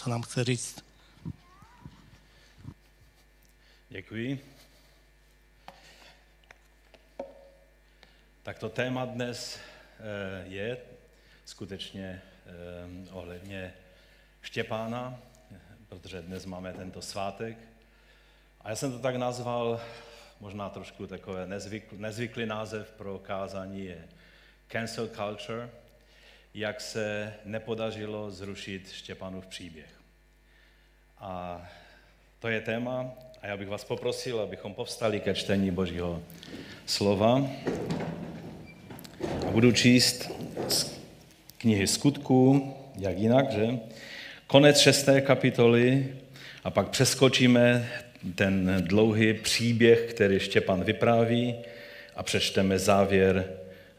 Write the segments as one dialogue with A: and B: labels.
A: co nám chce říct.
B: Děkuji. Tak to téma dnes eh, je skutečně eh, ohledně Štěpána, protože dnes máme tento svátek. A já jsem to tak nazval, možná trošku takové nezvyklý, nezvyklý název pro kázání je Cancel Culture, jak se nepodařilo zrušit Štěpánův příběh. A to je téma a já bych vás poprosil, abychom povstali ke čtení Božího slova. A budu číst z knihy Skutků, jak jinak, že? Konec šesté kapitoly a pak přeskočíme ten dlouhý příběh, který Štěpán vypráví a přečteme závěr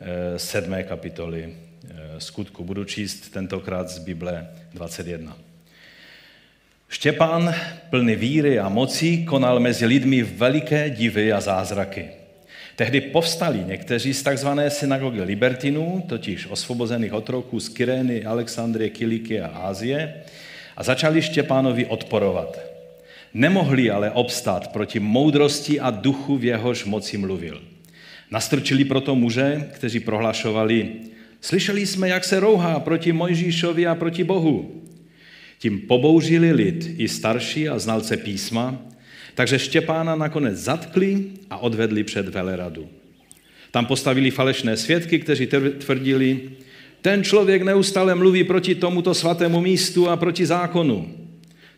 B: eh, sedmé kapitoly skutku. Budu číst tentokrát z Bible 21. Štěpán, plný víry a moci, konal mezi lidmi veliké divy a zázraky. Tehdy povstali někteří z tzv. synagogy Libertinů, totiž osvobozených otroků z Kyrény, Alexandrie, Kiliky a Ázie, a začali Štěpánovi odporovat. Nemohli ale obstát proti moudrosti a duchu, v jehož moci mluvil. Nastrčili proto muže, kteří prohlašovali, slyšeli jsme, jak se rouhá proti Mojžíšovi a proti Bohu. Tím pobouřili lid i starší a znalce písma, takže Štěpána nakonec zatkli a odvedli před veleradu. Tam postavili falešné svědky, kteří tvrdili, ten člověk neustále mluví proti tomuto svatému místu a proti zákonu.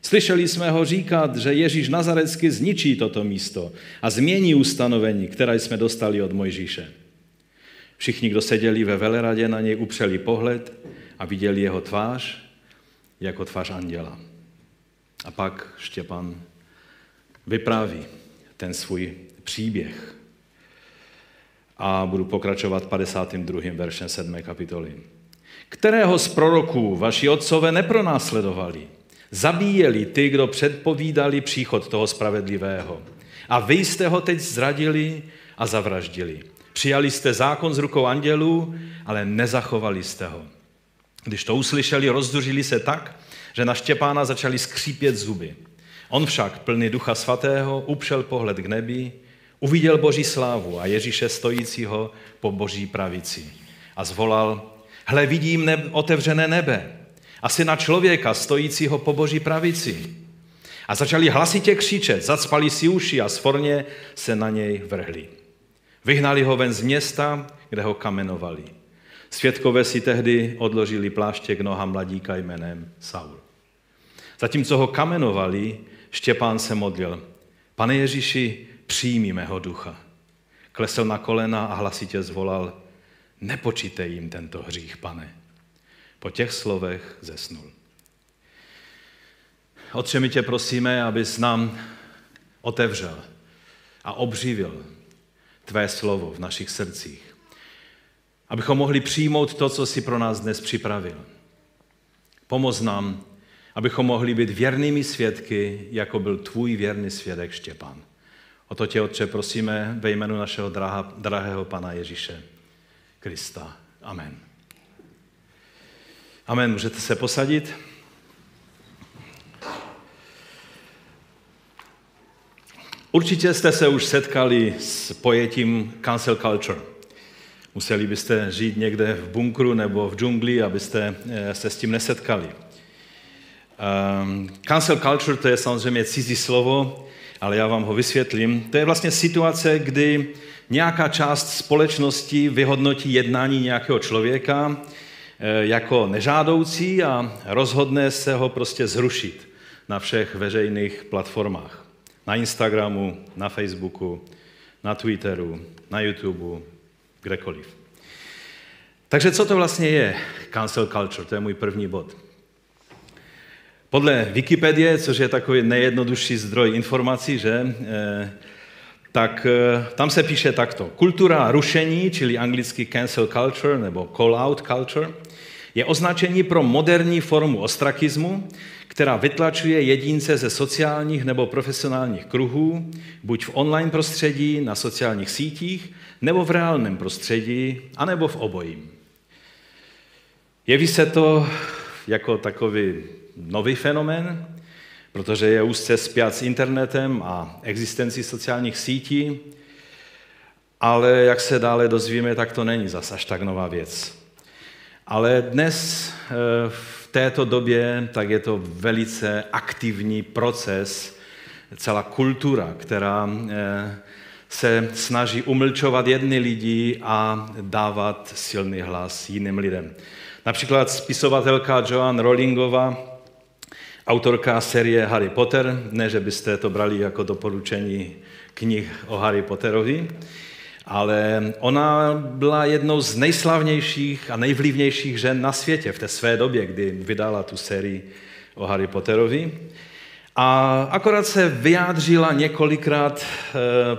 B: Slyšeli jsme ho říkat, že Ježíš Nazarecky zničí toto místo a změní ustanovení, které jsme dostali od Mojžíše. Všichni, kdo seděli ve veleradě, na něj upřeli pohled a viděli jeho tvář jako tvář anděla. A pak Štěpan vypráví ten svůj příběh. A budu pokračovat 52. veršem 7. kapitoly. Kterého z proroků vaši otcové nepronásledovali? Zabíjeli ty, kdo předpovídali příchod toho spravedlivého. A vy jste ho teď zradili a zavraždili. Přijali jste zákon z rukou andělů, ale nezachovali jste ho. Když to uslyšeli, rozduřili se tak, že na Štěpána začali skřípět zuby. On však, plný ducha svatého, upřel pohled k nebi, uviděl boží slávu a Ježíše stojícího po boží pravici. A zvolal, hle vidím neb- otevřené nebe a syna člověka stojícího po boží pravici. A začali hlasitě křičet, zacpali si uši a sforně se na něj vrhli. Vyhnali ho ven z města, kde ho kamenovali. Svědkové si tehdy odložili pláště k nohám mladíka jménem Saul. Zatímco ho kamenovali, Štěpán se modlil. Pane Ježíši, přijmi mého ducha. Klesl na kolena a hlasitě zvolal, nepočítej jim tento hřích, pane. Po těch slovech zesnul. Otče, my tě prosíme, abys nám otevřel a obřívil tvé slovo v našich srdcích. Abychom mohli přijmout to, co jsi pro nás dnes připravil. Pomoz nám, abychom mohli být věrnými svědky, jako byl tvůj věrný svědek Štěpán. O to tě, Otče, prosíme ve jménu našeho drahá, drahého Pana Ježíše Krista. Amen. Amen. Můžete se posadit? Určitě jste se už setkali s pojetím cancel culture. Museli byste žít někde v bunkru nebo v džungli, abyste eh, se s tím nesetkali. Um, cancel culture to je samozřejmě cizí slovo, ale já vám ho vysvětlím. To je vlastně situace, kdy nějaká část společnosti vyhodnotí jednání nějakého člověka eh, jako nežádoucí a rozhodne se ho prostě zrušit na všech veřejných platformách. Na Instagramu, na Facebooku, na Twitteru, na YouTubeu, kdekoliv. Takže co to vlastně je cancel culture? To je můj první bod. Podle Wikipedie, což je takový nejjednodušší zdroj informací, že, eh, tak eh, tam se píše takto. Kultura rušení, čili anglicky cancel culture nebo call out culture, je označení pro moderní formu ostrakismu, která vytlačuje jedince ze sociálních nebo profesionálních kruhů, buď v online prostředí, na sociálních sítích, nebo v reálném prostředí, anebo v obojím. Jeví se to jako takový nový fenomén, protože je úzce spjat s internetem a existencí sociálních sítí, ale jak se dále dozvíme, tak to není zas až tak nová věc. Ale dnes eh, v této době tak je to velice aktivní proces, celá kultura, která eh, se snaží umlčovat jedny lidi a dávat silný hlas jiným lidem. Například spisovatelka Joan Rowlingová, autorka série Harry Potter, ne, že byste to brali jako doporučení knih o Harry Potterovi, ale ona byla jednou z nejslavnějších a nejvlivnějších žen na světě v té své době, kdy vydala tu sérii o Harry Potterovi. A akorát se vyjádřila několikrát eh,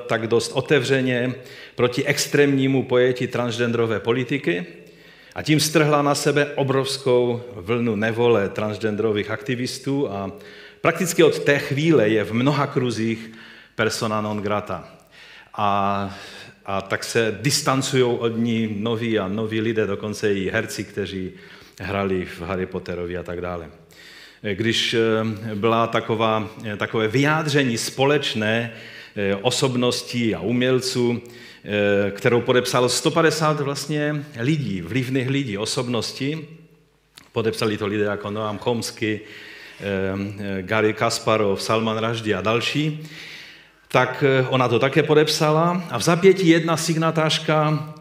B: tak dost otevřeně proti extrémnímu pojetí transgenderové politiky a tím strhla na sebe obrovskou vlnu nevole transgenderových aktivistů a prakticky od té chvíle je v mnoha kruzích persona non grata. A, a tak se distancují od ní noví a noví lidé, dokonce i herci, kteří hrali v Harry Potterovi a tak dále když eh, byla taková, eh, takové vyjádření společné eh, osobností a umělců, kterou podepsalo 150 vlastně lidí, vlivných lidí, osobností. Podepsali to lidé jako Noam Chomsky, Gary Kasparov, Salman Rushdie a další. Tak ona to také podepsala a v zapětí jedna signatářka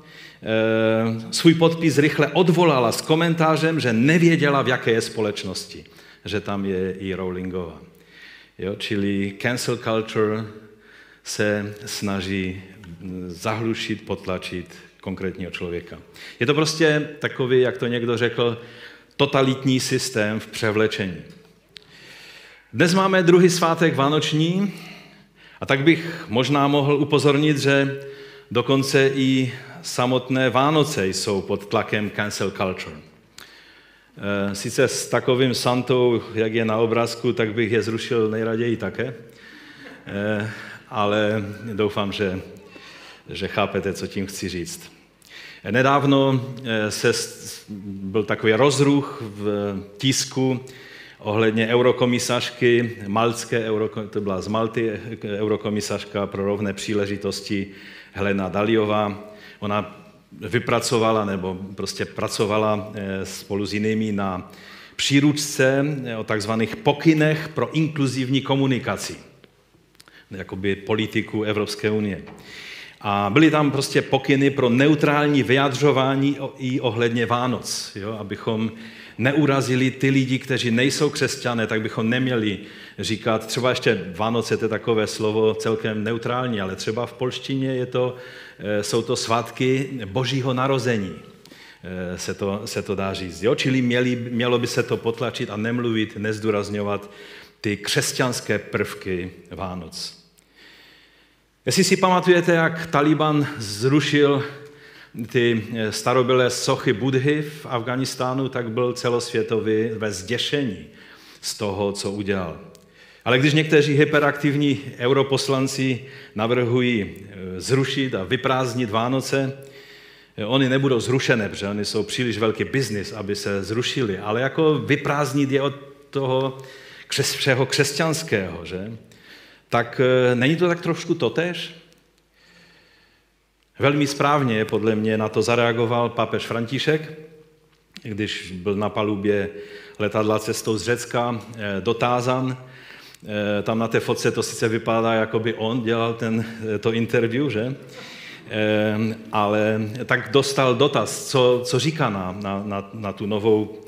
B: svůj podpis rychle odvolala s komentářem, že nevěděla, v jaké je společnosti že tam je i Rowlingová. Jo? Čili cancel culture se snaží zahlušit, potlačit konkrétního člověka. Je to prostě takový, jak to někdo řekl, totalitní systém v převlečení. Dnes máme druhý svátek Vánoční a tak bych možná mohl upozornit, že dokonce i samotné Vánoce jsou pod tlakem cancel culture. Eh, sice s takovým Santou, jak je na obrázku, tak bych je zrušil nejraději také, eh, ale doufám, že, že chápete, co tím chci říct. Nedávno eh, se byl takový rozruch v tisku ohledně eurokomisařky, maltské, to byla z Malty eurokomisařka pro rovné příležitosti Helena Daliová. Ona vypracovala nebo prostě pracovala eh, spolu s jinými na příručce eh, o takzvaných pokynech pro inkluzivní komunikaci, jakoby politiku Evropské unie. A byly tam prostě pokyny pro neutrální vyjadřování i ohledně Vánoc, jo? abychom neurazili ty lidi, kteří nejsou křesťané, tak bychom neměli říkat, třeba ještě Vánoce, to je takové slovo celkem neutrální, ale třeba v polštině je to Eh, jsou to svátky božího narození, eh, se to, se to dá říct. Jo? Čili měli, mělo by se to potlačit a nemluvit, nezdůrazňovat ty křesťanské prvky Vánoc. Jestli si pamatujete, jak Taliban zrušil ty eh, starobylé sochy Budhy v Afganistánu, tak byl celosvětový ve zděšení z toho, co udělal. Ale když někteří hyperaktivní europoslanci navrhují e, zrušit a vyprázdnit Vánoce, e, oni nebudou zrušené, protože oni jsou příliš velký biznis, aby se zrušili, ale jako vyprázdnit je od toho křes, všeho křesťanského, že? Tak není to tak trošku totéž? Velmi správně podle mě na to zareagoval papež František, když byl na palubě letadla cestou z Řecka dotázan, Eh, tam na té fotce to sice vypadá, jako by on dělal ten, eh, to interview, že? Eh, ale tak dostal dotaz, co, co říká na, na, na, na tu novou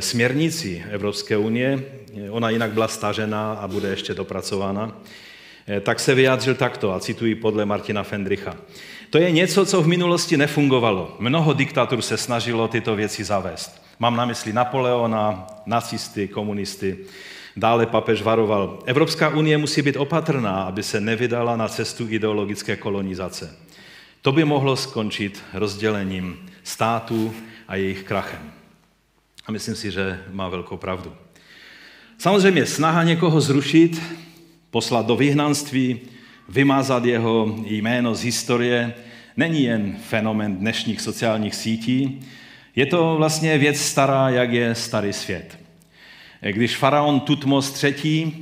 B: směrnici Evropské unie. Ona jinak byla stažena a bude ještě dopracována. Tak se vyjádřil takto, a cituji podle Martina Fendricha. To je něco, co v minulosti nefungovalo. Mnoho diktatur se snažilo tyto věci zavést. Mám na mysli Napoleona, nacisty, komunisty. Dále papež varoval, Evropská unie musí být opatrná, aby se nevydala na cestu ideologické kolonizace. To by mohlo skončit rozdělením států a jejich krachem. A myslím si, že má velkou pravdu. Samozřejmě snaha někoho zrušit, poslat do vyhnanství, vymázat jeho jméno z historie, není jen fenomen dnešních sociálních sítí, je to vlastně věc stará, jak je starý svět. Když faraon Tutmos III.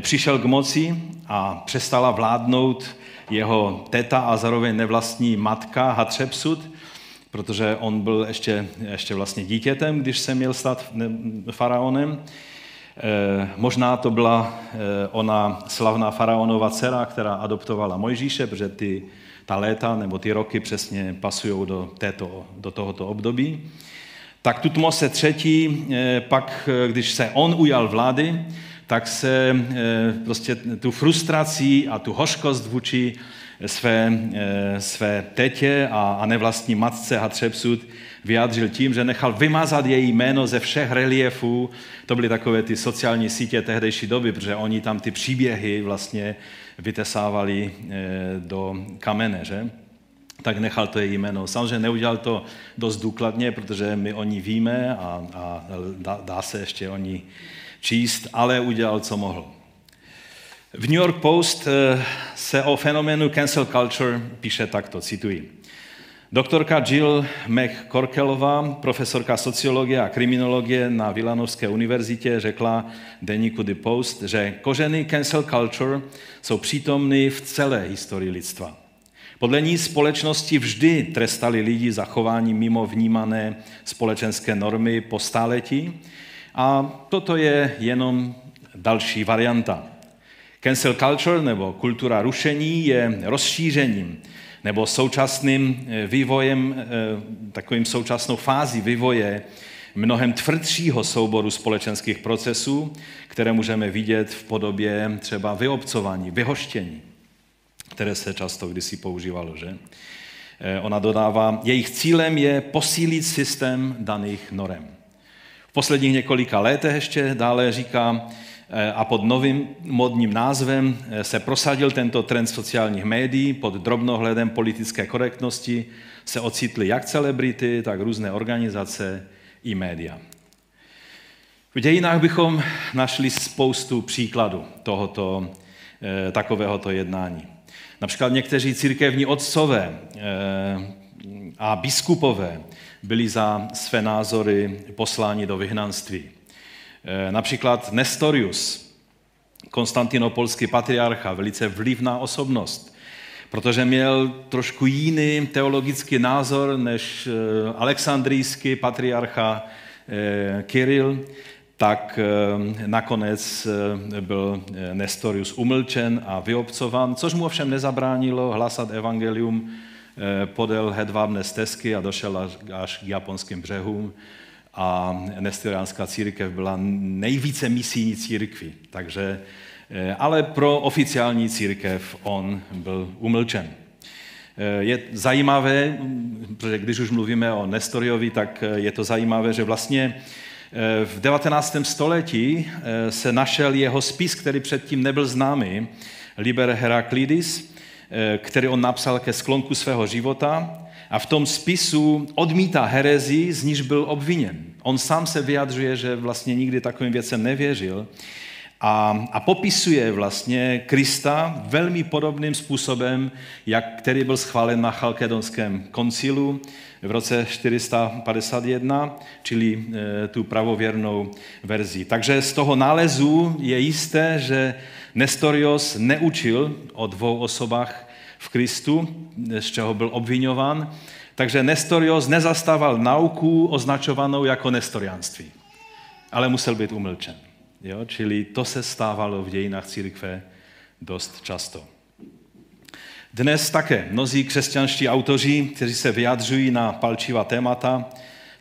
B: přišel k moci a přestala vládnout jeho teta a zároveň nevlastní matka Hatřepsut, protože on byl ještě, ještě vlastně dítětem, když se měl stát faraonem. E, možná to byla e, ona slavná faraonova dcera, která adoptovala Mojžíše, protože ty, ta léta nebo ty roky přesně pasují do, této, do tohoto období. Tak Tutmose třetí, e, pak, když se on ujal vlády, tak se prostě tu frustrací a tu hořkost vůči své, eh, své tetě a, a nevlastní matce Hatřepsut vyjádřil tím, že nechal vymazat její jméno ze všech reliefů. To byly takové ty sociální sítě tehdejší doby, protože oni tam ty příběhy vlastně vytesávali eh, do kamene, že? tak nechal to její jméno. Samozřejmě neudělal to dost důkladně, protože my o ní víme a, a dá, dá se ještě o ní číst, ale udělal, co mohl. V New York Post eh, se o fenoménu cancel culture píše takto, cituji. Doktorka Jill McCorkellová, profesorka sociologie a kriminologie na Vilanovské univerzitě, řekla deníku The Post, že kořeny cancel culture jsou přítomny v celé historii lidstva. Podle ní společnosti vždy trestali lidi za chování mimo vnímané společenské normy po stáletí a toto je jenom další varianta. Cancel culture nebo kultura rušení je rozšířením nebo současným eh, vývojem, eh, takovým současnou fází vývoje mnohem tvrdšího souboru společenských procesů, které můžeme vidět v podobě třeba vyobcování, vyhoštění, které se často kdysi používalo. Že? Eh, ona dodává, jejich cílem je posílit systém daných norem. V posledních několika letech ještě dále říká, a pod novým modním názvem eh, se prosadil tento trend sociálních médií pod drobnohledem politické korektnosti se ocitly jak celebrity, tak různé organizace i média. V dějinách bychom našli spoustu příkladů tohoto, eh, takovéhoto jednání. Například někteří církevní otcové a biskupové byli za své názory posláni do vyhnanství. Eh, například Nestorius, konstantinopolský patriarcha, velice vlivná osobnost, protože měl trošku jiný teologický názor než eh, alexandrijský patriarcha eh, Kiril, tak nakonec byl Nestorius umlčen a vyobcován, což mu ovšem nezabránilo hlasat evangelium podél hedvábné stezky a došel až k japonským břehům a nestoriánská církev byla nejvíce misijní církví. Takže, eh, ale pro oficiální církev on byl umlčen. Eh, je zajímavé, protože když už mluvíme o Nestoriovi, tak eh, je to zajímavé, že vlastně v 19. století se našel jeho spis, který předtím nebyl známý, Liber Heraklidis, který on napsal ke sklonku svého života a v tom spisu odmítá herezi, z níž byl obviněn. On sám se vyjadřuje, že vlastně nikdy takovým věcem nevěřil a, a popisuje vlastně Krista velmi podobným způsobem, jak, který byl schválen na Chalkedonském koncilu v roce 451, čili e, tu pravověrnou verzi. Takže z toho nálezu je jisté, že Nestorios neučil o dvou osobách v Kristu, z čeho byl obvinován, takže Nestorios nezastával nauku označovanou jako nestorianství, ale musel být umlčen. Jo? Čili to se stávalo v dějinách církve dost často. Dnes také mnozí křesťanští autoři, kteří se vyjadřují na palčivá témata,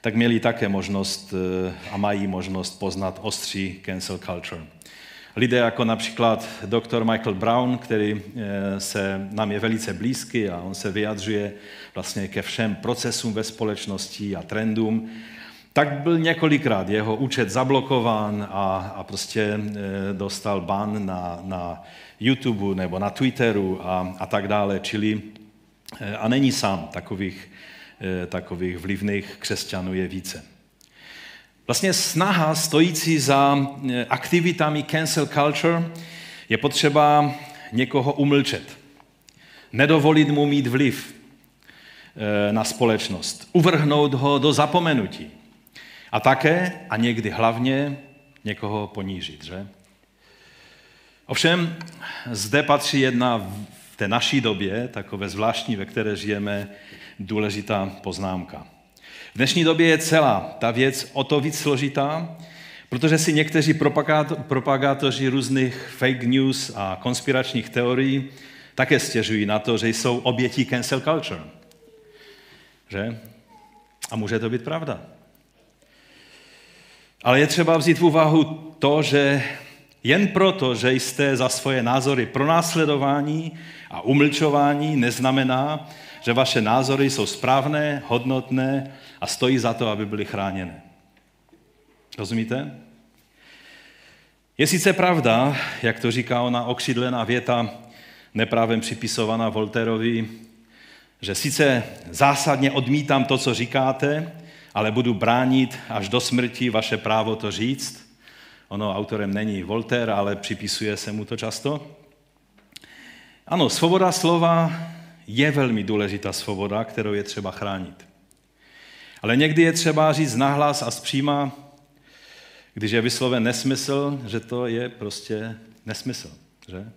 B: tak měli také možnost eh, a mají možnost poznat ostří cancel culture lidé jako například doktor Michael Brown, který eh, se nám je velice blízký a on se vyjadřuje vlastně ke všem procesům ve společnosti a trendům, tak byl několikrát jeho účet zablokován a, a prostě eh, dostal ban na, na YouTube nebo na Twitteru a, a tak dále. Čili eh, a není sám takových, takových vlivných křesťanů je více. Vlastně snaha stojící za eh, aktivitami cancel culture je potřeba někoho umlčet. Nedovolit mu mít vliv eh, na společnost. Uvrhnout ho do zapomenutí. A také, a někdy hlavně, někoho ponížit, že? Ovšem, zde patří jedna v té naší době, takové zvláštní, ve které žijeme, důležitá poznámka. V dnešní době je celá ta věc o to víc složitá, protože si někteří propagátoři různých fake news a konspiračních teorií také stěžují na to, že jsou obětí cancel culture. Že? A může to být pravda. Ale je třeba vzít v úvahu to, že jen proto, že jste za svoje názory pronásledování a umlčování, neznamená, že vaše názory jsou správné, hodnotné a stojí za to, aby byly chráněné. Rozumíte? Je sice pravda, jak to říká ona okřidlená věta, neprávem připisovaná Volterovi, že sice zásadně odmítám to, co říkáte, ale budu bránit až do smrti vaše právo to říct. Ono autorem není Voltaire, ale připisuje se mu to často. Ano, svoboda slova je velmi důležitá svoboda, kterou je třeba chránit. Ale někdy je třeba říct nahlas a zpříma, když je vysloven nesmysl, že to je prostě nesmysl. Že?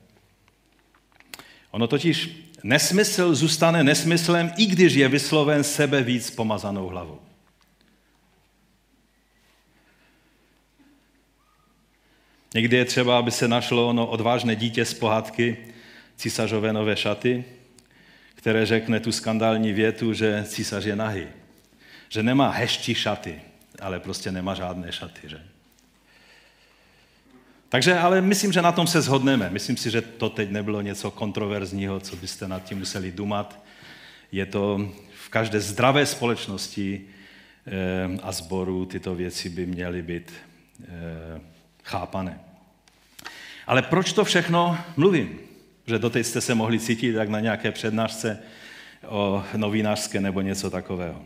B: Ono totiž nesmysl zůstane nesmyslem, i když je vysloven sebe víc pomazanou hlavou. Někdy je třeba, aby se našlo ono odvážné dítě z pohádky císařové nové šaty, které řekne tu skandální větu, že císař je nahý. Že nemá heští šaty, ale prostě nemá žádné šaty. Že? Takže ale myslím, že na tom se shodneme. Myslím si, že to teď nebylo něco kontroverzního, co byste nad tím museli dumat. Je to v každé zdravé společnosti eh, a sboru tyto věci by měly být eh, chápané. Ale proč to všechno mluvím? Že doteď jste se mohli cítit jak na nějaké přednášce o novinářské nebo něco takového.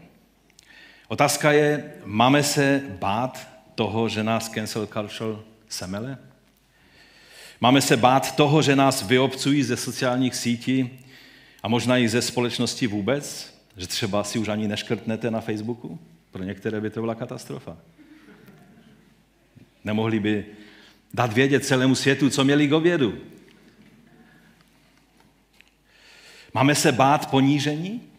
B: Otázka je, máme se bát toho, že nás cancel culture semele? Máme se bát toho, že nás vyobcují ze sociálních sítí a možná i ze společnosti vůbec? Že třeba si už ani neškrtnete na Facebooku? Pro některé by to byla katastrofa. Nemohli by dát vědět celému světu, co měli k obědu. Máme se bát ponížení?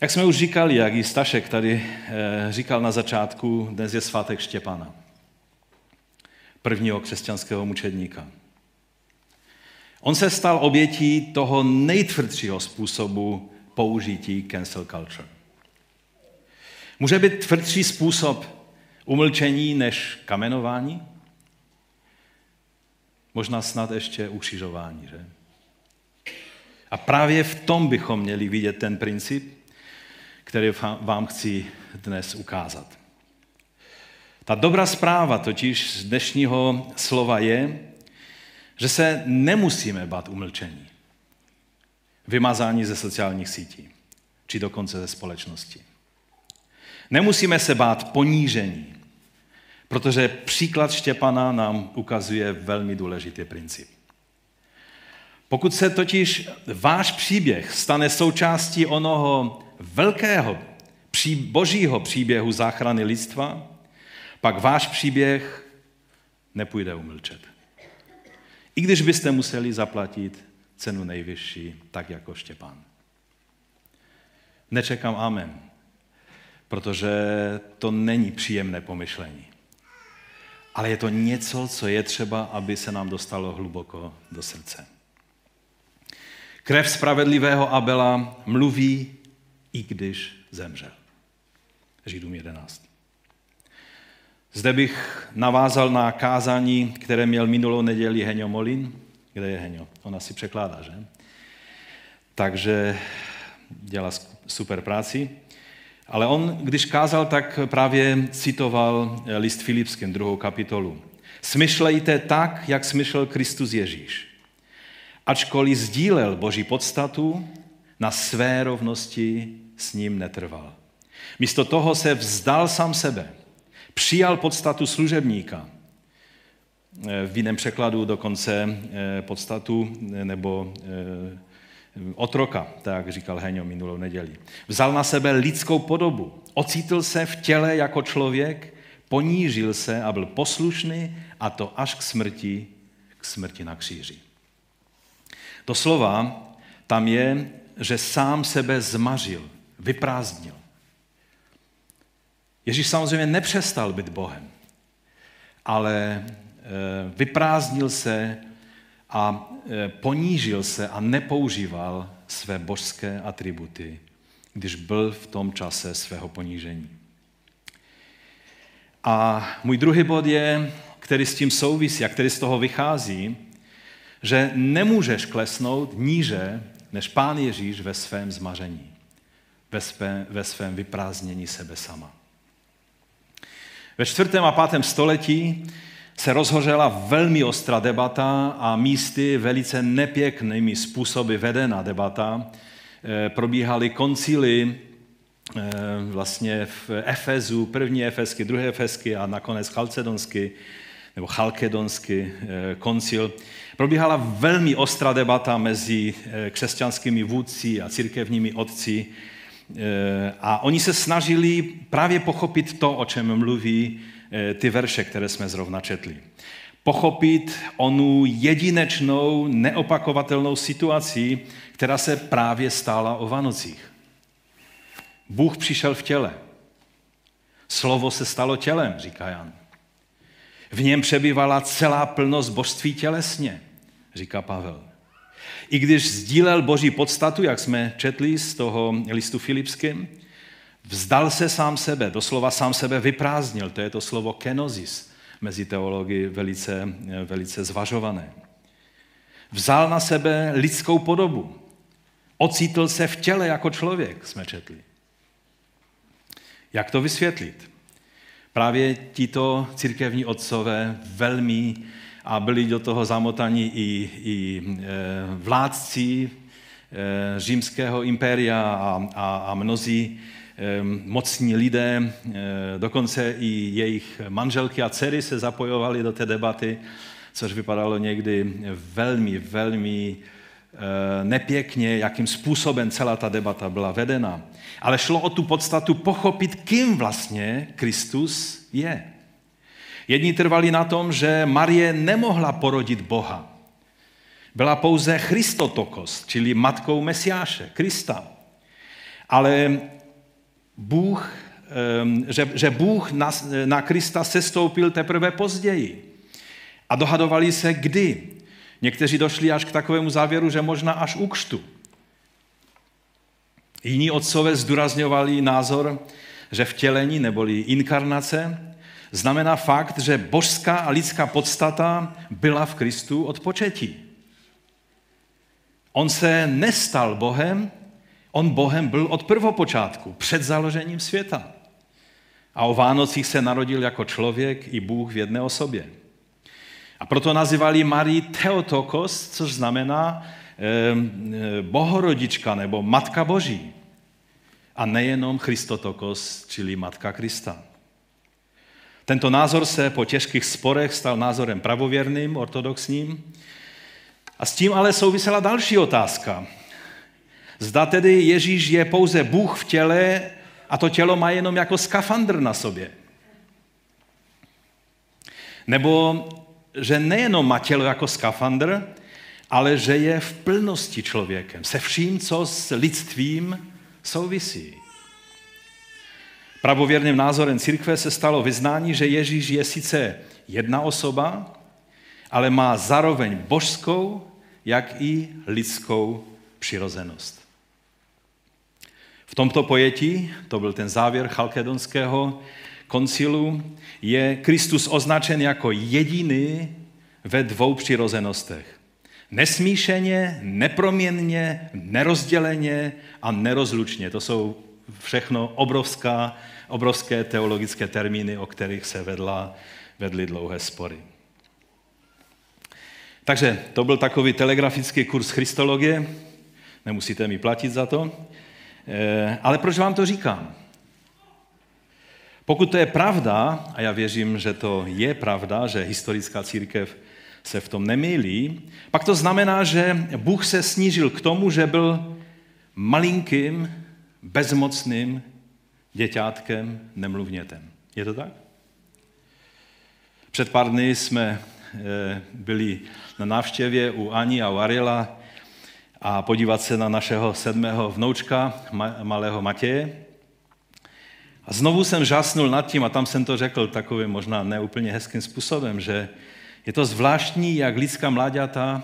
B: Jak jsme už říkali, jak i Stašek tady eh, říkal na začátku, dnes je svátek Štěpana prvního křesťanského mučedníka. On se stal obětí toho nejtvrdšího způsobu použití cancel culture. Může být tvrdší způsob umlčení než kamenování? Možná snad ještě ukřižování, že? A právě v tom bychom měli vidět ten princip, který vám chci dnes ukázat. Ta dobrá zpráva totiž z dnešního slova je, že se nemusíme bát umlčení, vymazání ze sociálních sítí, či dokonce ze společnosti. Nemusíme se bát ponížení, protože příklad Štěpana nám ukazuje velmi důležitý princip. Pokud se totiž váš příběh stane součástí onoho velkého božího příběhu záchrany lidstva, pak váš příběh nepůjde umlčet. I když byste museli zaplatit cenu nejvyšší, tak jako Štěpán. Nečekám amen, protože to není příjemné pomyšlení. Ale je to něco, co je třeba, aby se nám dostalo hluboko do srdce. Krev spravedlivého Abela mluví, i když zemřel. Židům 11. Zde bych navázal na kázání, které měl minulou neděli Heňo Molin. Kde je Heňo? Ona si překládá, že? Takže dělá super práci. Ale on, když kázal, tak právě citoval list Filipským, druhou kapitolu. Smyšlejte tak, jak smyšlel Kristus Ježíš. Ačkoliv sdílel Boží podstatu, na své rovnosti s ním netrval. Místo toho se vzdal sám sebe – Přijal podstatu služebníka. Eh, v jiném překladu dokonce eh, podstatu eh, nebo otroka, tak říkal Heňo minulou neděli. Vzal na sebe lidskou podobu, ocítl se v těle jako člověk, ponížil se a byl poslušný a to až k smrti, k smrti na kříži. To slova tam je, že sám sebe zmařil, vyprázdnil. Ježíš samozřejmě nepřestal být Bohem, ale eh, vyprázdnil se a e, ponížil se a nepoužíval své božské atributy, když byl v tom čase svého ponížení. A můj druhý bod je, který s tím souvisí a který z toho vychází, že nemůžeš klesnout níže než Pán Ježíš ve svém zmaření, ve, své, ve svém vyprázdnění sebe sama. Ve čtvrtém a pátém století se rozhořela velmi ostrá debata a místy velice nepěknými způsoby vedená debata. Eh, probíhaly koncily eh, vlastně v Efezu, první Efesky, druhé Efesky a nakonec Chalcedonsky, nebo Chalkedonsky eh, koncil. Probíhala velmi ostrá debata mezi křesťanskými vůdci a církevními otci a oni se snažili právě pochopit to, o čem mluví Eh, ty verše, které jsme zrovna četli. Pochopit onu jedinečnou, neopakovatelnou situaci, která se právě stála o Vanocích. Bůh přišel v těle. Slovo se stalo tělem, říká Jan. V něm přebyvala celá plnost božství tělesně, říká Pavel. I když sdílel boží podstatu, jak jsme četli z toho listu Filipským, Vzdal se sám sebe, doslova sám sebe vyprázdnil. To je to slovo kenozis, mezi teology velice, velice zvažované. Vzal na sebe lidskou podobu. Ocítl se v těle jako člověk, jsme četli. Jak to vysvětlit? Právě tito církevní otcové velmi a byli do toho zamotaní i, i e, vládci e, římského impéria a, a, a mnozí mocní lidé, dokonce i jejich manželky a dcery se zapojovali do té debaty, což vypadalo někdy velmi, velmi nepěkně, jakým způsobem celá ta debata byla vedena. Ale šlo o tu podstatu pochopit, kým vlastně Kristus je. Jedni trvali na tom, že Marie nemohla porodit Boha. Byla pouze Christotokos, čili matkou Mesiáše, Krista. Ale Bůh, že, že Bůh na, na Krista sestoupil teprve později. A dohadovali se kdy. Někteří došli až k takovému závěru, že možná až u křtu. Jiní otcové zdůrazňovali názor, že vtělení neboli inkarnace znamená fakt, že božská a lidská podstata byla v Kristu od početí. On se nestal Bohem, On Bohem byl od prvopočátku, před založením světa. A o Vánocích se narodil jako člověk i Bůh v jedné osobě. A proto nazývali Marii Theotokos, což znamená bohorodička nebo matka boží. A nejenom Christotokos, čili matka Krista. Tento názor se po těžkých sporech stal názorem pravověrným, ortodoxním. A s tím ale souvisela další otázka. Zda tedy Ježíš je pouze Bůh v těle a to tělo má jenom jako skafandr na sobě. Nebo že nejenom má tělo jako skafandr, ale že je v plnosti člověkem, se vším, co s lidstvím souvisí. Pravověrným názorem církve se stalo vyznání, že Ježíš je sice jedna osoba, ale má zároveň božskou, jak i lidskou přirozenost. V tomto pojetí, to byl ten závěr chalkedonského koncilu, je Kristus označen jako jediný ve dvou přirozenostech. Nesmíšeně, neproměnně, nerozděleně a nerozlučně. To jsou všechno obrovská, obrovské teologické termíny, o kterých se vedla, vedly dlouhé spory. Takže to byl takový telegrafický kurz Christologie. Nemusíte mi platit za to. Eh, ale proč vám to říkám? Pokud to je pravda, a já věřím, že to je pravda, že historická církev se v tom nemýlí, pak to znamená, že Bůh se snížil k tomu, že byl malinkým, bezmocným děťátkem, nemluvnětem. Je to tak? Před pár dny jsme eh, byli na návštěvě u Ani a u Ariela a podívat se na našeho sedmého vnoučka, malého Matěje. A znovu jsem žásnul nad tím, a tam jsem to řekl takovým možná neúplně hezkým způsobem, že je to zvláštní, jak lidská mláďata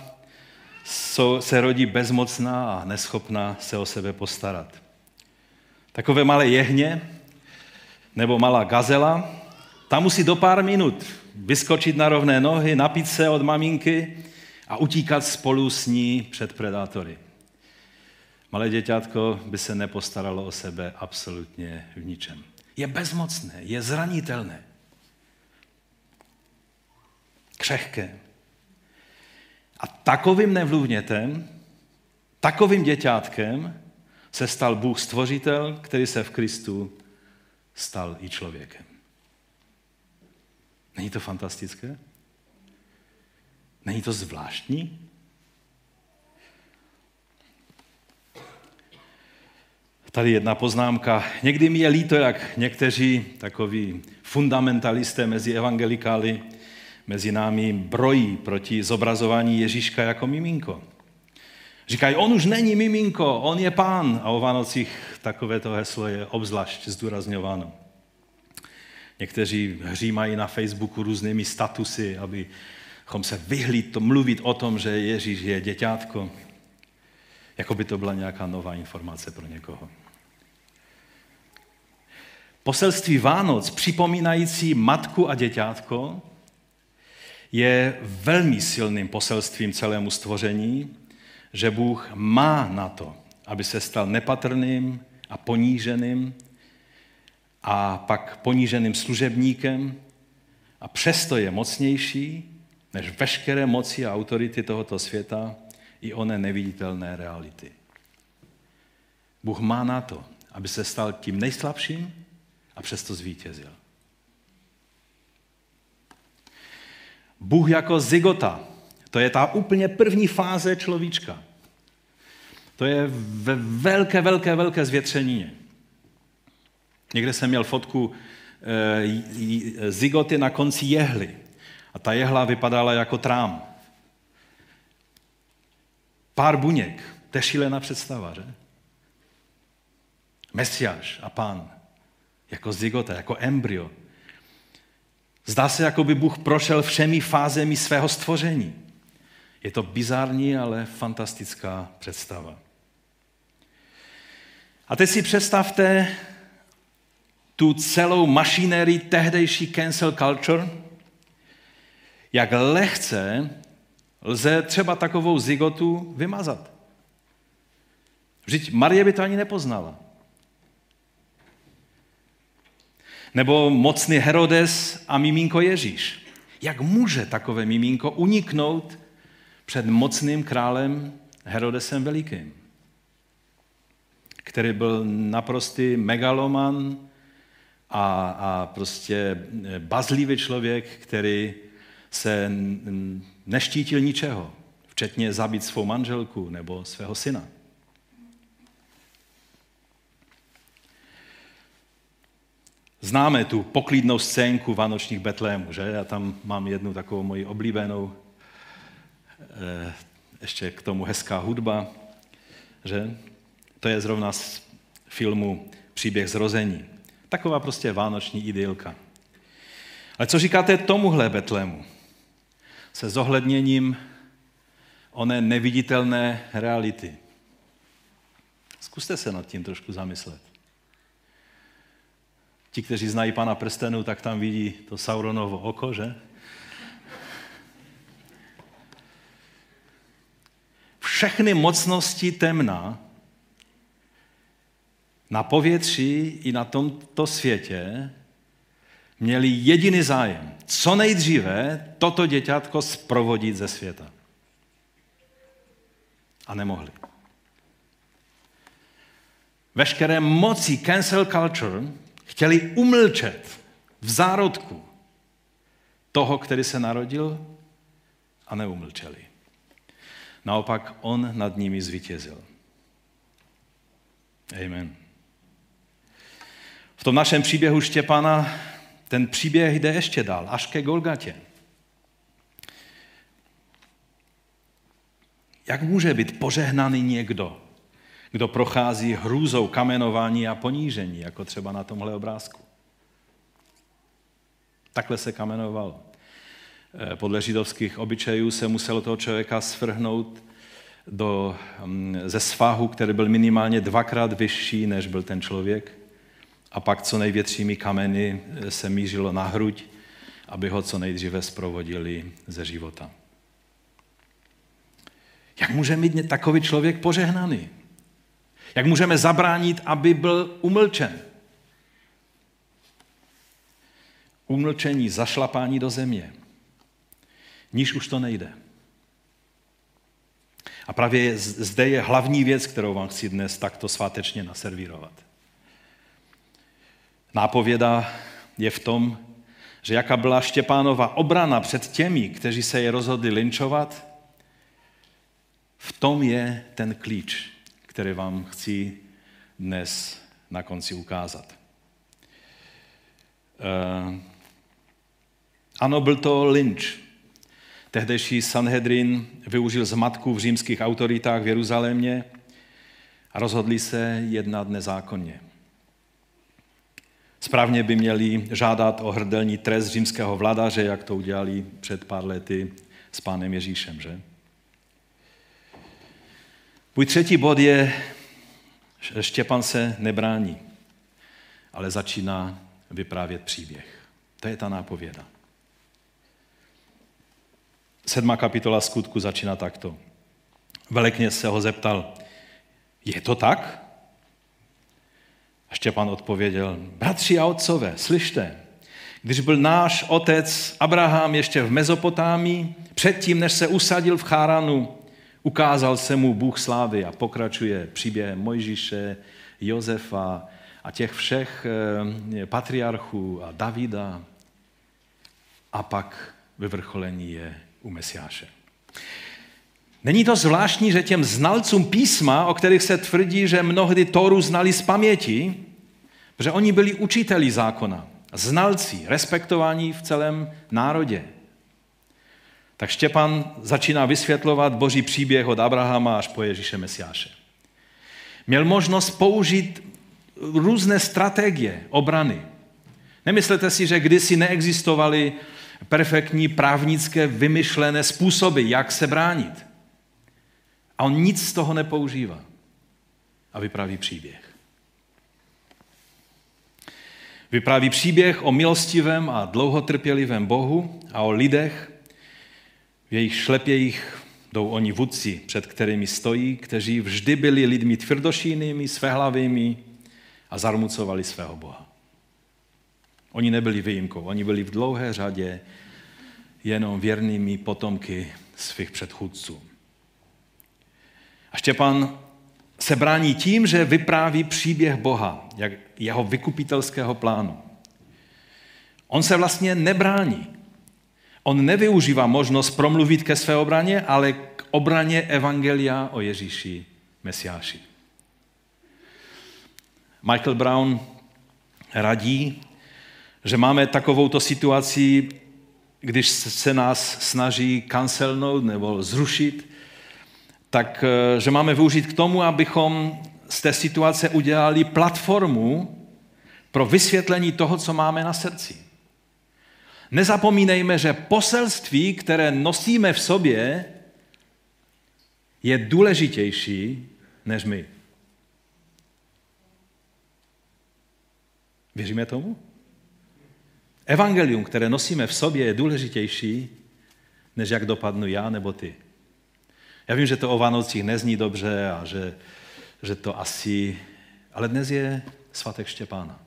B: se rodí bezmocná a neschopná se o sebe postarat. Takové malé jehně nebo malá gazela, ta musí do pár minut vyskočit na rovné nohy, napít se od maminky a utíkat spolu s ní před predátory. Malé děťátko by se nepostaralo o sebe absolutně v ničem. Je bezmocné, je zranitelné, křehké. A takovým nevluvnětem, takovým děťátkem se stal Bůh stvořitel, který se v Kristu stal i člověkem. Není to fantastické? Není to zvláštní? Tady jedna poznámka. Někdy mi je líto, jak někteří takoví fundamentalisté mezi evangelikály, mezi námi brojí proti zobrazování Ježíška jako miminko. Říkají, on už není miminko, on je pán. A o Vánocích takovéto heslo je obzvlášť zdůrazňováno. Někteří hřímají na Facebooku různými statusy, abychom se vyhli to mluvit o tom, že Ježíš je děťátko. Jako by to byla nějaká nová informace pro někoho. Poselství Vánoc, připomínající matku a děťátko, je velmi silným poselstvím celému stvoření, že Bůh má na to, aby se stal nepatrným a poníženým a pak poníženým služebníkem a přesto je mocnější než veškeré moci a autority tohoto světa i oné neviditelné reality. Bůh má na to, aby se stal tím nejslabším a přesto zvítězil. Bůh jako zygota, to je ta úplně první fáze človíčka. To je ve velké, velké, velké zvětřenině. Někde jsem měl fotku e, zygoty na konci jehly. A ta jehla vypadala jako trám. Pár buněk. To je šílená představa, že? Mesiáš a pán. Jako zygota, jako embryo. Zdá se, jako by Bůh prošel všemi fázemi svého stvoření. Je to bizarní, ale fantastická představa. A teď si představte tu celou mašinérii tehdejší cancel culture, jak lehce lze třeba takovou zigotu vymazat. Vždyť Marie by to ani nepoznala. Nebo mocný Herodes a miminko Ježíš. Jak může takové miminko uniknout před mocným králem Herodesem Velikým, který byl naprostý megaloman a, a prostě bazlivý člověk, který se neštítil ničeho, včetně zabít svou manželku nebo svého syna. Známe tu poklidnou scénku Vánočních Betlémů, že? Já tam mám jednu takovou moji oblíbenou, eh, ještě k tomu hezká hudba, že? To je zrovna z filmu Příběh zrození. Taková prostě vánoční idylka. Ale co říkáte tomuhle Betlému? Se zohledněním oné neviditelné reality. Zkuste se nad tím trošku zamyslet. Ti, kteří znají pana prstenu, tak tam vidí to Sauronovo oko, že? Všechny mocnosti temna na povětří i na tomto světě měli jediný zájem. Co nejdříve toto děťátko sprovodit ze světa. A nemohli. Veškeré moci cancel culture chtěli umlčet v zárodku toho, který se narodil a neumlčeli. Naopak on nad nimi zvítězil. Amen. V tom našem příběhu Štěpana ten příběh jde ještě dál, až ke Golgatě. Jak může být požehnaný někdo, kdo prochází hrůzou kamenování a ponížení, jako třeba na tomhle obrázku? Takhle se kamenoval. Eh, podle židovských obyčejů se muselo toho člověka svrhnout do, mm, ze svahu, který byl minimálně dvakrát vyšší, než byl ten člověk. A pak co největšími kameny eh, se mířilo na hruď, aby ho co nejdříve zprovodili ze života. Jak může mít takový člověk požehnaný? Jak můžeme zabránit, aby byl umlčen? Umlčení, zašlapání do země. Níž už to nejde. A právě zde je hlavní věc, kterou vám chci dnes takto svátečně naservírovat. Nápověda je v tom, že jaká byla Štěpánova obrana před těmi, kteří se je rozhodli linčovat, v tom je ten klíč, který vám chci dnes na konci ukázat. Uh, ano, byl to lynč. Tehdejší Sanhedrin využil zmatku v římských autoritách v Jeruzalémě a rozhodli se jednat nezákonně. Správně by měli žádat o hrdelní trest římského vladaře, jak to udělali před pár lety s pánem Ježíšem, že? Můj třetí bod je, Štěpan se nebrání, ale začíná vyprávět příběh. To je ta nápověda. Sedmá kapitola skutku začíná takto. Velekněz se ho zeptal, je to tak? A Štěpán odpověděl, bratři a otcové, slyšte, když byl náš otec Abraham ještě v Mezopotámii, předtím, než se usadil v Cháranu, ukázal se mu Bůh slávy a pokračuje příběh Mojžíše, Josefa a těch všech eh, patriarchů a Davida. A pak vyvrcholení je u Mesiáše. Není to zvláštní, že těm znalcům písma, o kterých se tvrdí, že mnohdy Toru znali z paměti, že oni byli učiteli zákona, znalci, respektovaní v celém národě. Tak Štěpan začíná vysvětlovat boží příběh od Abrahama až po Ježíše Mesiáše. Měl možnost použít různé strategie obrany. Nemyslete si, že kdysi neexistovaly perfektní právnické vymyšlené způsoby, jak se bránit. A on nic z toho nepoužívá. A vypráví příběh. Vypráví příběh o milostivém a dlouhotrpělivém Bohu a o lidech, v jejich šlepějích jdou oni vůdci, před kterými stojí, kteří vždy byli lidmi tvrdošínými, svehlavými a zarmucovali svého Boha. Oni nebyli výjimkou, oni byli v dlouhé řadě jenom věrnými potomky svých předchůdců. A Štěpan se brání tím, že vypráví příběh Boha, jak jeho vykupitelského plánu. On se vlastně nebrání. On nevyužívá možnost promluvit ke své obraně, ale k obraně Evangelia o Ježíši Mesiáši. Michael Brown radí, že máme takovouto situaci, když se nás snaží cancelnout nebo zrušit, tak eh, že máme využít k tomu, abychom z té situace udělali platformu pro vysvětlení toho, co máme na srdci. Nezapomínejme, že poselství, které nosíme v sobě, je důležitější než my. Věříme tomu? Evangelium, které nosíme v sobě, je důležitější, než jak dopadnu já nebo ty. Já vím, že to o Vánocích nezní dobře a že, že to asi... Ale dnes je svatek Štěpána.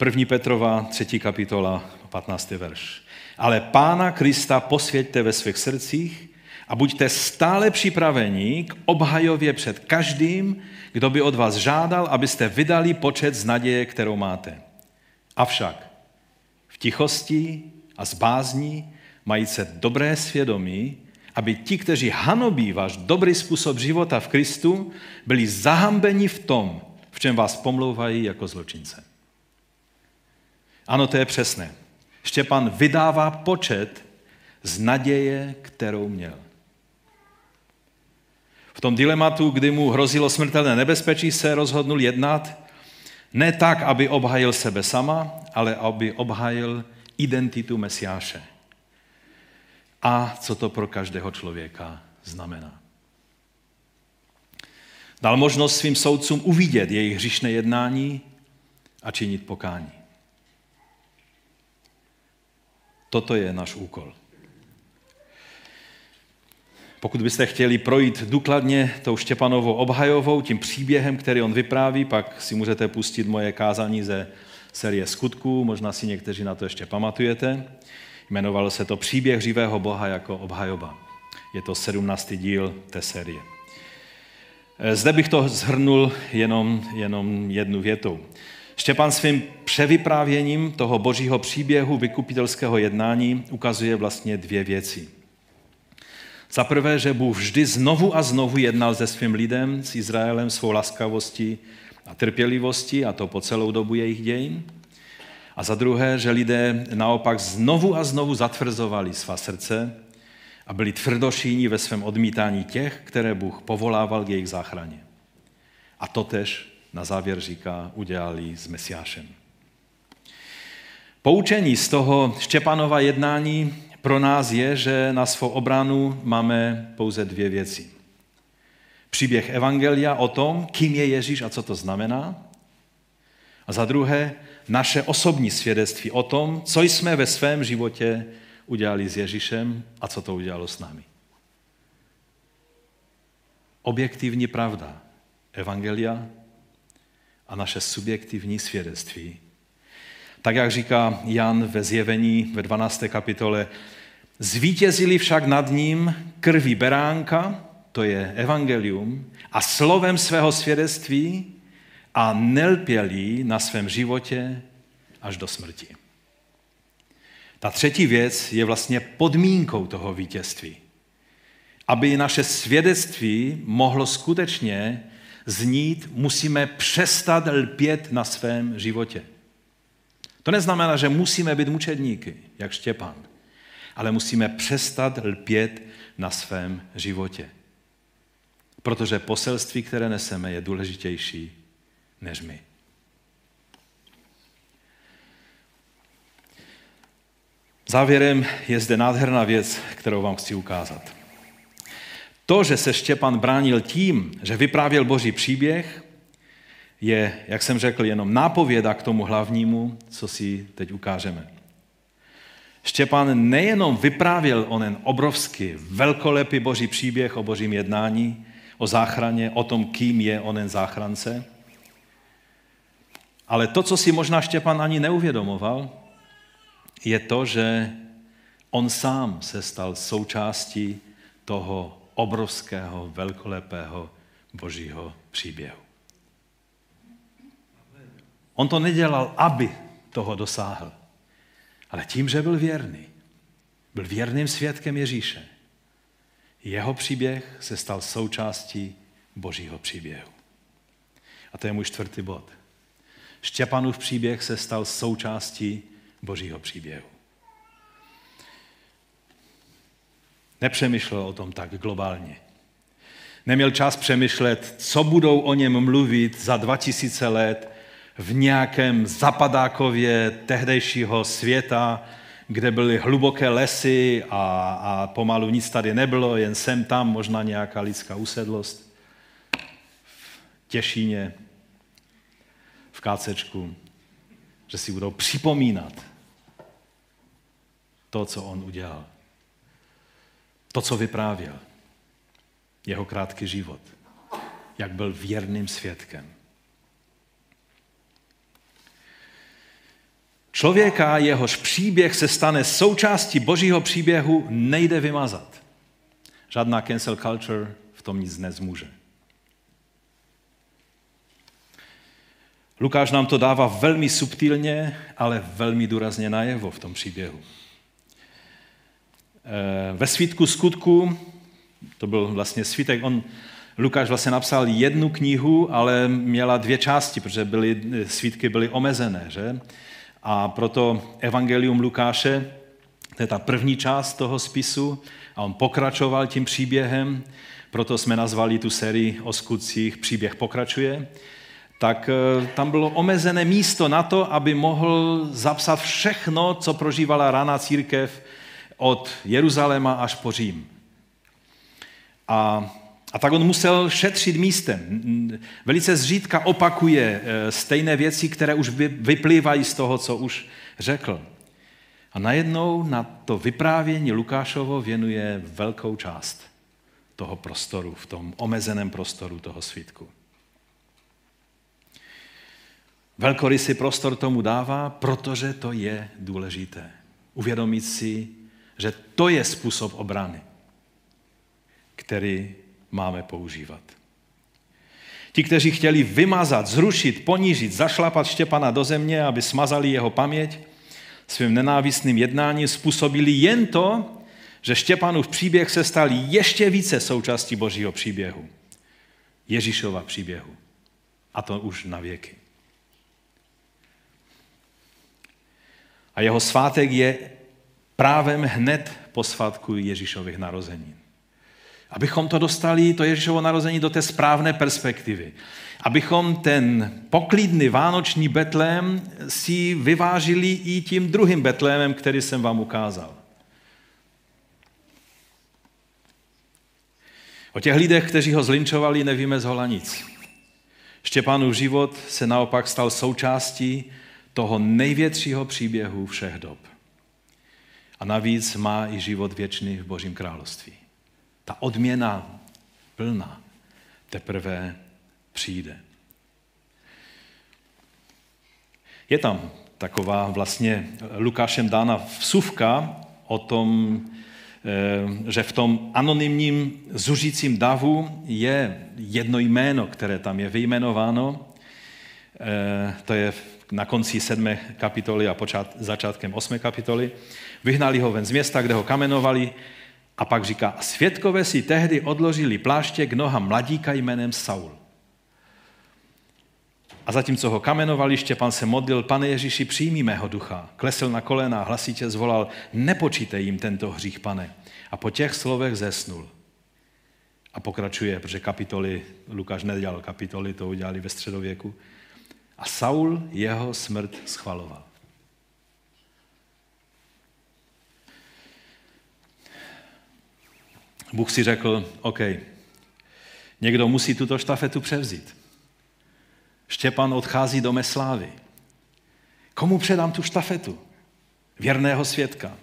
B: První Petrova, třetí kapitola, 15. verš. Ale Pána Krista posvěďte ve svých srdcích A buďte stále připraveni k obhajově před každým, kdo by od vás žádal, abyste vydali počet z naděje, kterou máte. Avšak v tichosti a z bázní mají se dobré svědomí, aby ti, kteří hanobí váš dobrý způsob života v Kristu, byli zahambeni v tom, v čem vás pomlouvají jako zločince. Ano, to je přesné. Štěpan vydává počet z naděje, kterou měl. V tom dilematu, kdy mu hrozilo smrtelné nebezpečí, se rozhodnul jednat ne tak, aby obhajil sebe sama, ale aby obhajil identitu Mesiáše. A co to pro každého člověka znamená. Dal možnost svým soudcům uvidět jejich hřišné jednání a činit pokání. Toto je náš úkol. Pokud byste chtěli projít důkladně tou Štěpanovou obhajovou, tím příběhem, který on vypráví, pak si můžete pustit moje kázání ze série skutků, možná si někteří na to ještě pamatujete. Jmenovalo se to Příběh živého Boha jako obhajoba. Je to sedmnáctý díl té série. Zde bych to zhrnul jenom, jenom jednu větou. Štěpán svým převyprávěním toho božího příběhu vykupitelského jednání ukazuje vlastně dvě věci. Za prvé, že Bůh vždy znovu a znovu jednal se svým lidem, s Izraelem, svou laskavostí a trpělivostí, a to po celou dobu jejich dějin. A za druhé, že lidé naopak znovu a znovu zatvrzovali svá srdce a byli tvrdošíní ve svém odmítání těch, které Bůh povolával k jejich záchraně. A to tež na závěr říká, udělali s Mesiášem. Poučení z toho Štěpanova jednání pro nás je, že na svou obranu máme pouze dvě věci. Příběh Evangelia o tom, kým je Ježíš a co to znamená. A za druhé, naše osobní svědectví o tom, co jsme ve svém životě udělali s Ježíšem a co to udělalo s námi. Objektivní pravda Evangelia a naše subjektivní svědectví. Tak jak říká Jan ve zjevení ve 12. kapitole, zvítězili však nad ním krví beránka, to je evangelium, a slovem svého svědectví a nelpěli na svém životě až do smrti. Ta třetí věc je vlastně podmínkou toho vítězství. Aby naše svědectví mohlo skutečně znít, musíme přestat lpět na svém životě. To neznamená, že musíme být mučedníky, jak Štěpán, ale musíme přestat lpět na svém životě. Protože poselství, které neseme, je důležitější než my. Závěrem je zde nádherná věc, kterou vám chci ukázat. To, že se Štěpan bránil tím, že vyprávěl boží příběh, je, jak jsem řekl, jenom nápověda k tomu hlavnímu, co si teď ukážeme. Štěpán nejenom vyprávěl onen obrovský, velkolepý boží příběh o božím jednání, o záchraně, o tom, kým je onen záchrance, ale to, co si možná Štěpán ani neuvědomoval, je to, že on sám se stal součástí toho obrovského, velkolepého božího příběhu. On to nedělal, aby toho dosáhl, ale tím, že byl věrný. Byl věrným svědkem Ježíše. Jeho příběh se stal součástí božího příběhu. A to je můj čtvrtý bod. Štěpanův příběh se stal součástí božího příběhu. Nepřemýšlel o tom tak globálně. Neměl čas přemýšlet, co budou o něm mluvit za 2000 let v nějakém zapadákově tehdejšího světa, kde byly hluboké lesy a, a pomalu nic tady nebylo, jen sem tam možná nějaká lidská usedlost. V Těšíně, v Kácečku, že si budou připomínat to, co on udělal. To, co vyprávěl. Jeho krátký život. Jak byl věrným svědkem. Člověka, jehož příběh se stane součástí božího příběhu, nejde vymazat. Žádná cancel culture v tom nic nezmůže. Lukáš nám to dává velmi subtilně, ale velmi důrazně najevo v tom příběhu. Eh, ve svítku skutku, to byl vlastně svítek, on, Lukáš vlastně napsal jednu knihu, ale měla dvě části, protože byly, svítky byly omezené, že? A proto Evangelium Lukáše, to je ta první část toho spisu, a on pokračoval tím příběhem, proto jsme nazvali tu sérii o skutcích Příběh pokračuje tak eh, tam bylo omezené místo na to, aby mohl zapsat všechno, co prožívala rána církev od Jeruzaléma až po Řím. A, a tak on musel šetřit místem. Velice zřídka opakuje eh, stejné věci, které už vyplývají z toho, co už řekl. A najednou na to vyprávění Lukášovo věnuje velkou část toho prostoru, v tom omezeném prostoru toho svítku. Velkorysý prostor tomu dává, protože to je důležité. Uvědomit si, že to je způsob obrany, který máme používat. Ti, kteří chtěli vymazat, zrušit, ponížit, zašlapat Štěpana do země, aby smazali jeho paměť, svým nenávistným jednáním způsobili jen to, že Štěpanův příběh se stal ještě více součástí Božího příběhu. Ježíšova příběhu. A to už na věky. A jeho svátek je právem hned po svátku Ježíšových narozenin. Abychom to dostali, to Ježíšovo narození, do té správné perspektivy. Abychom ten poklidný vánoční Betlém si vyvážili i tím druhým Betlémem, který jsem vám ukázal. O těch lidech, kteří ho zlinčovali, nevíme z hola nic. Štěpánův život se naopak stal součástí toho největšího příběhu všech dob. A navíc má i život věčný v Božím království. Ta odměna plná teprve přijde. Je tam taková vlastně Lukášem dána vsuvka o tom, eh, že v tom anonymním zuřícím davu je jedno jméno, které tam je vyjmenováno. Eh, to je na konci sedmé kapitoly a počát, začátkem osmé kapitoly. Vyhnali ho ven z města, kde ho kamenovali a pak říká, světkové si tehdy odložili pláště k nohám mladíka jménem Saul. A zatímco ho kamenovali, Štěpan se modlil, pane Ježíši, přijmi mého ducha. Klesl na kolena a hlasitě zvolal, nepočítej jim tento hřích, pane. A po těch slovech zesnul. A pokračuje, protože kapitoly, Lukáš nedělal kapitoly, to udělali ve středověku. A Saul jeho smrt schvaloval. Bůh si řekl, OK, někdo musí tuto štafetu převzít. Štěpan odchází do Meslávy. Komu předám tu štafetu? Věrného svědka.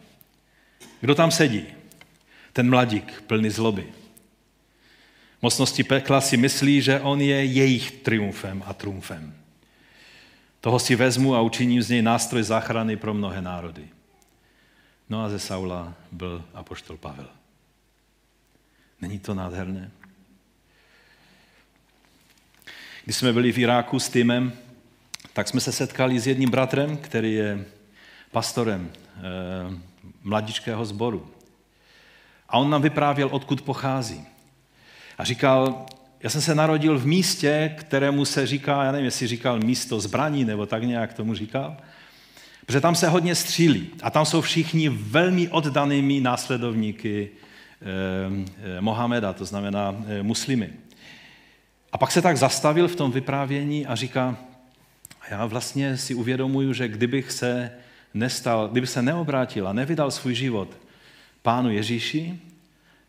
B: Kdo tam sedí? Ten mladík, plný zloby. Mocnosti pekla si myslí, že on je jejich triumfem a trumfem. Toho si vezmu a učiním z něj nástroj záchrany pro mnohé národy. No a ze Saula byl apoštol Pavel. Není to nádherné? Když jsme byli v Iráku s týmem, tak jsme se setkali s jedním bratrem, který je pastorem eh, mladičkého sboru. A on nám vyprávěl, odkud pochází. A říkal, já jsem se narodil v místě, kterému se říká, já nevím, jestli říkal místo zbraní, nebo tak nějak tomu říkal, protože tam se hodně střílí a tam jsou všichni velmi oddanými následovníky Mohameda, to znamená eh, muslimy. A pak se tak zastavil v tom vyprávění a říká, já vlastně si uvědomuju, že kdybych se nestal, kdyby se neobrátil a nevydal svůj život pánu Ježíši,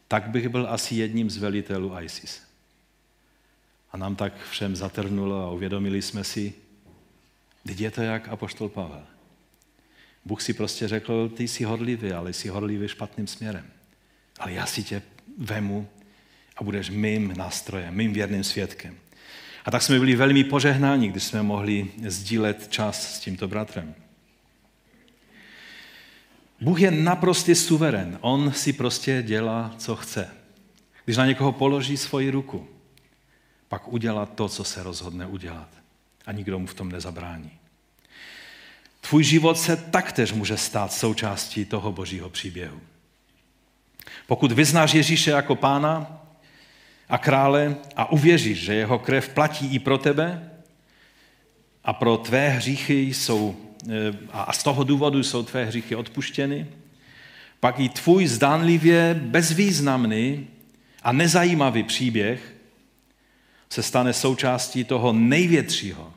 B: tak bych byl asi jedním z velitelů ISIS. A nám tak všem zatrhnulo a uvědomili jsme si, teď je to jak apoštol Pavel. Bůh si prostě řekl, ty jsi horlivý, ale jsi horlivý špatným směrem. Ale já si tě vemu a budeš mým nástrojem, mým věrným svědkem. A tak jsme byli velmi požehnáni, když jsme mohli sdílet čas s tímto bratrem. Bůh je naprostý suverén. On si prostě dělá, co chce. Když na někoho položí svoji ruku, pak udělat to, co se rozhodne udělat. A nikdo mu v tom nezabrání. Tvůj život se taktéž může stát součástí toho božího příběhu. Pokud vyznáš Ježíše jako pána a krále a uvěříš, že jeho krev platí i pro tebe a pro tvé hříchy jsou, eh, a z toho důvodu jsou tvé hříchy odpuštěny, pak i tvůj zdánlivě bezvýznamný a nezajímavý příběh se stane součástí toho největšího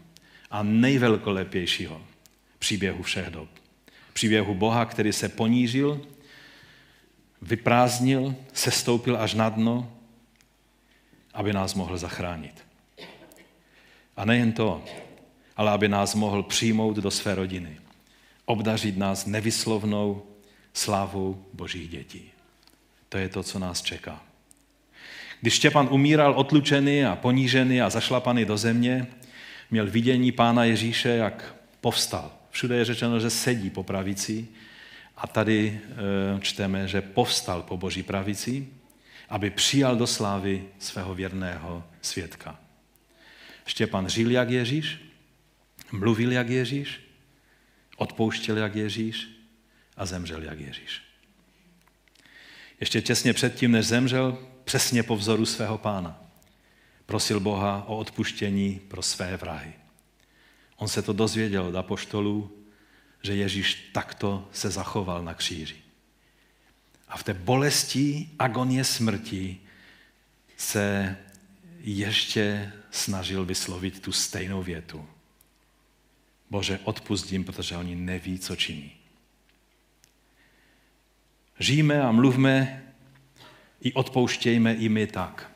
B: a nejvelkolepějšího příběhu všech dob. Příběhu Boha, který se ponížil, vyprázdnil, sestoupil až na dno, aby nás mohl zachránit. A nejen to, ale aby nás mohl přijmout do své rodiny. Obdařit nás nevyslovnou slávou božích dětí. To je to, co nás čeká. Když Štěpan umíral otlučený a ponížený a zašlapaný do země, měl vidění pána Ježíše, jak povstal. Všude je řečeno, že sedí po pravici a tady e, čteme, že povstal po boží pravici, aby přijal do slávy svého věrného svědka. Štěpan žil jak Ježíš, mluvil jak Ježíš, odpouštěl jak Ježíš a zemřel jak Ježíš. Ještě těsně předtím, než zemřel, přesně po vzoru svého pána, prosil Boha o odpuštění pro své vrahy. On se to dozvěděl od apoštolů, že Ježíš takto se zachoval na kříži. A v té bolesti, agonie smrti se ještě snažil vyslovit tu stejnou větu. Bože, odpustím, protože oni neví, co činí. Žijme a mluvme i odpouštějme i my tak,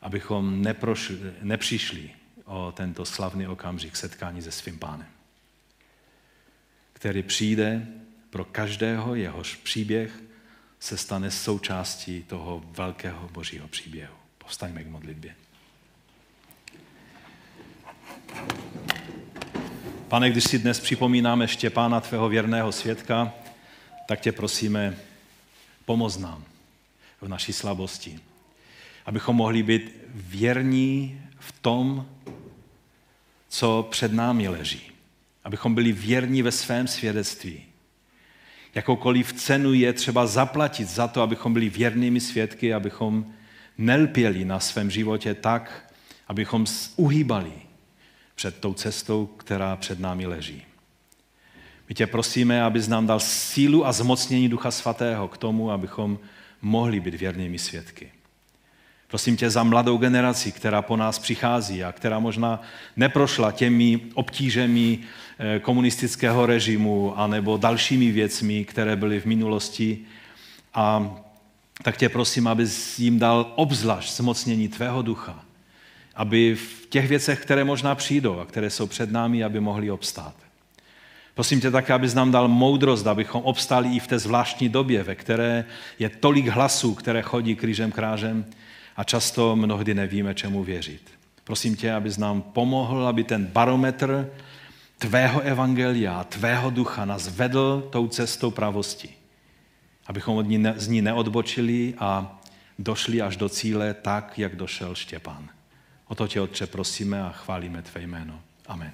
B: abychom neprošli, nepřišli o tento slavný okamžik setkání se svým pánem, který přijde pro každého, jehož příběh se stane součástí toho velkého božího příběhu. Povstaňme k modlitbě. Pane, když si dnes připomínáme Štěpána, tvého věrného svědka, tak tě prosíme, pomoz nám v naší slabosti. Abychom mohli být věrní v tom, co před námi leží. Abychom byli věrní ve svém svědectví. Jakoukoliv cenu je třeba zaplatit za to, abychom byli věrnými svědky, abychom nelpěli na svém životě tak, abychom uhýbali před tou cestou, která před námi leží. My tě prosíme, abys nám dal sílu a zmocnění Ducha Svatého k tomu, abychom mohli být věrnými svědky. Prosím tě za mladou generaci, která po nás přichází a která možná neprošla těmi obtížemi eh, komunistického režimu anebo dalšími věcmi, které byly v minulosti. A tak tě prosím, aby jim dal obzvlášť zmocnění tvého ducha, aby v těch věcech, které možná přijdou a které jsou před námi, aby mohli obstát. Prosím tě také, abys nám dal moudrost, abychom obstali i v té zvláštní době, ve které je tolik hlasů, které chodí křížem krážem a často mnohdy nevíme, čemu věřit. Prosím tě, abys nám pomohl, aby ten barometr tvého evangelia, tvého ducha nás vedl tou cestou pravosti. Abychom od ní ne, z ní neodbočili a došli až do cíle tak, jak došel Štěpán. O to tě, Otče, prosíme a chválíme tvé jméno. Amen.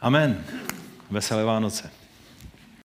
B: Amen. Veselé Vánoce.